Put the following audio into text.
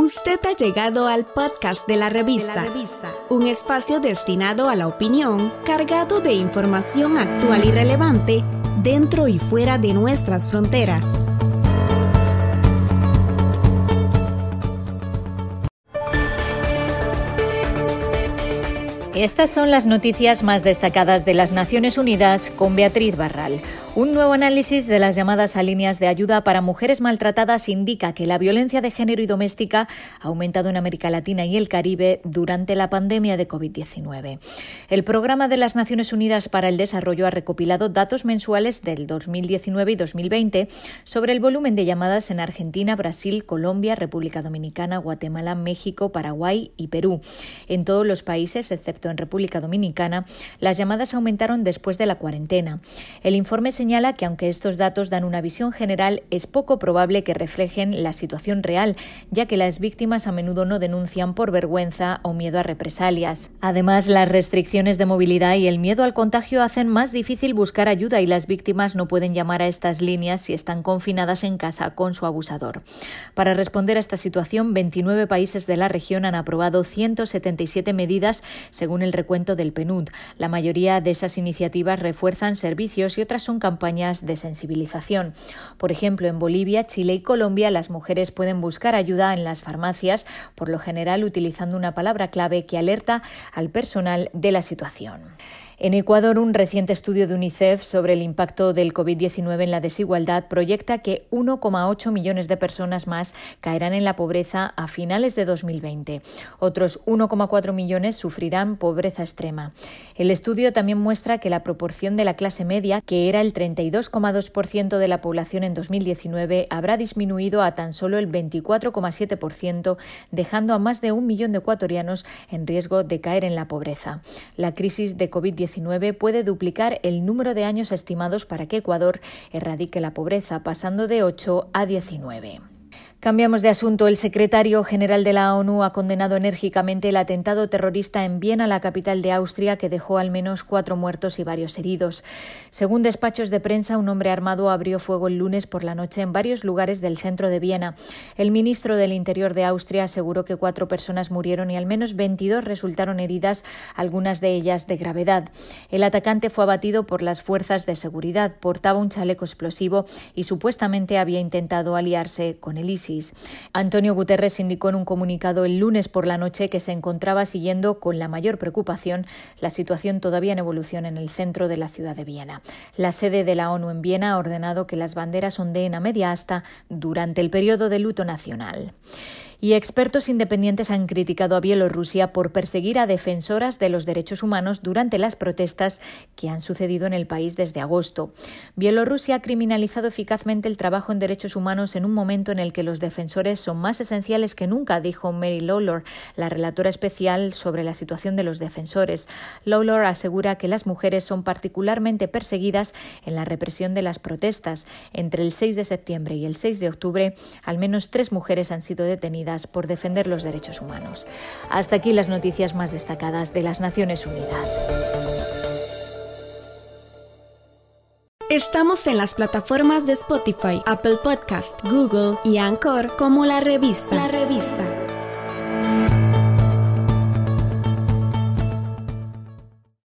Usted ha llegado al podcast de la, revista, un espacio destinado a la opinión, cargado de información actual y relevante dentro y fuera de nuestras fronteras. Estas son las noticias más destacadas de las Naciones Unidas con Beatriz Barral. Un nuevo análisis de las llamadas a líneas de ayuda para mujeres maltratadas indica que la violencia de género y doméstica ha aumentado en América Latina y el Caribe durante la pandemia de COVID-19. El Programa de las Naciones Unidas para el Desarrollo ha recopilado datos mensuales del 2019 y 2020 sobre el volumen de llamadas en Argentina, Brasil, Colombia, República Dominicana, Guatemala, México, Paraguay y Perú. En todos los países, excepto en República Dominicana, las llamadas aumentaron después de la cuarentena. El informe señala que aunque estos datos dan una visión general, es poco probable que reflejen la situación real, ya que las víctimas a menudo no denuncian por vergüenza o miedo a represalias. Además, las restricciones de movilidad y el miedo al contagio hacen más difícil buscar ayuda y las víctimas no pueden llamar a estas líneas si están confinadas en casa con su abusador. Para responder a esta situación, 29 países de la región han aprobado 177 medidas según el recuento del PNUD. La mayoría de esas iniciativas refuerzan servicios y otras son campañas de sensibilización. Por ejemplo, en Bolivia, Chile y Colombia las mujeres pueden buscar ayuda en las farmacias, por lo general utilizando una palabra clave que alerta al personal de la situación. En Ecuador, un reciente estudio de UNICEF sobre el impacto del COVID-19 en la desigualdad proyecta que 1,8 millones de personas más caerán en la pobreza a finales de 2020. Otros 1,4 millones sufrirán pobreza extrema. El estudio también muestra que la proporción de la clase media, que era el 32,2% de la población en 2019, habrá disminuido a tan solo el 24,7%, dejando a más de un millón de ecuatorianos en riesgo de caer en la pobreza. La crisis de COVID-19 puede duplicar el número de años estimados para que Ecuador erradique la pobreza, pasando de 8 a 19. Cambiamos de asunto. El secretario general de la ONU ha condenado enérgicamente el atentado terrorista en Viena, la capital de Austria, que dejó al menos cuatro muertos y varios heridos. Según despachos de prensa, un hombre armado abrió fuego el lunes por la noche en varios lugares del centro de Viena. El ministro del Interior de Austria aseguró que cuatro personas murieron y al menos 22 resultaron heridas, algunas de ellas de gravedad. El atacante fue abatido por las fuerzas de seguridad, portaba un chaleco explosivo y supuestamente había intentado aliarse con el ISIS. Antonio Guterres indicó en un comunicado el lunes por la noche que se encontraba siguiendo con la mayor preocupación la situación todavía en evolución en el centro de la ciudad de Viena. La sede de la ONU en Viena ha ordenado que las banderas ondeen a media asta durante el periodo de luto nacional y expertos independientes han criticado a Bielorrusia por perseguir a defensoras de los derechos humanos durante las protestas que han sucedido en el país desde agosto. Bielorrusia ha criminalizado eficazmente el trabajo en derechos humanos en un momento en el que los defensores son más esenciales que nunca, dijo Mary Lawlor, la relatora especial sobre la situación de los defensores. Lawlor asegura que las mujeres son particularmente perseguidas en la represión de las protestas. Entre el 6 de septiembre y el 6 de octubre, al menos tres mujeres han sido detenidas por defender los derechos humanos. Hasta aquí las noticias más destacadas de las Naciones Unidas. Estamos en las plataformas de Spotify, Apple Podcast, Google y Anchor como la revista. La revista.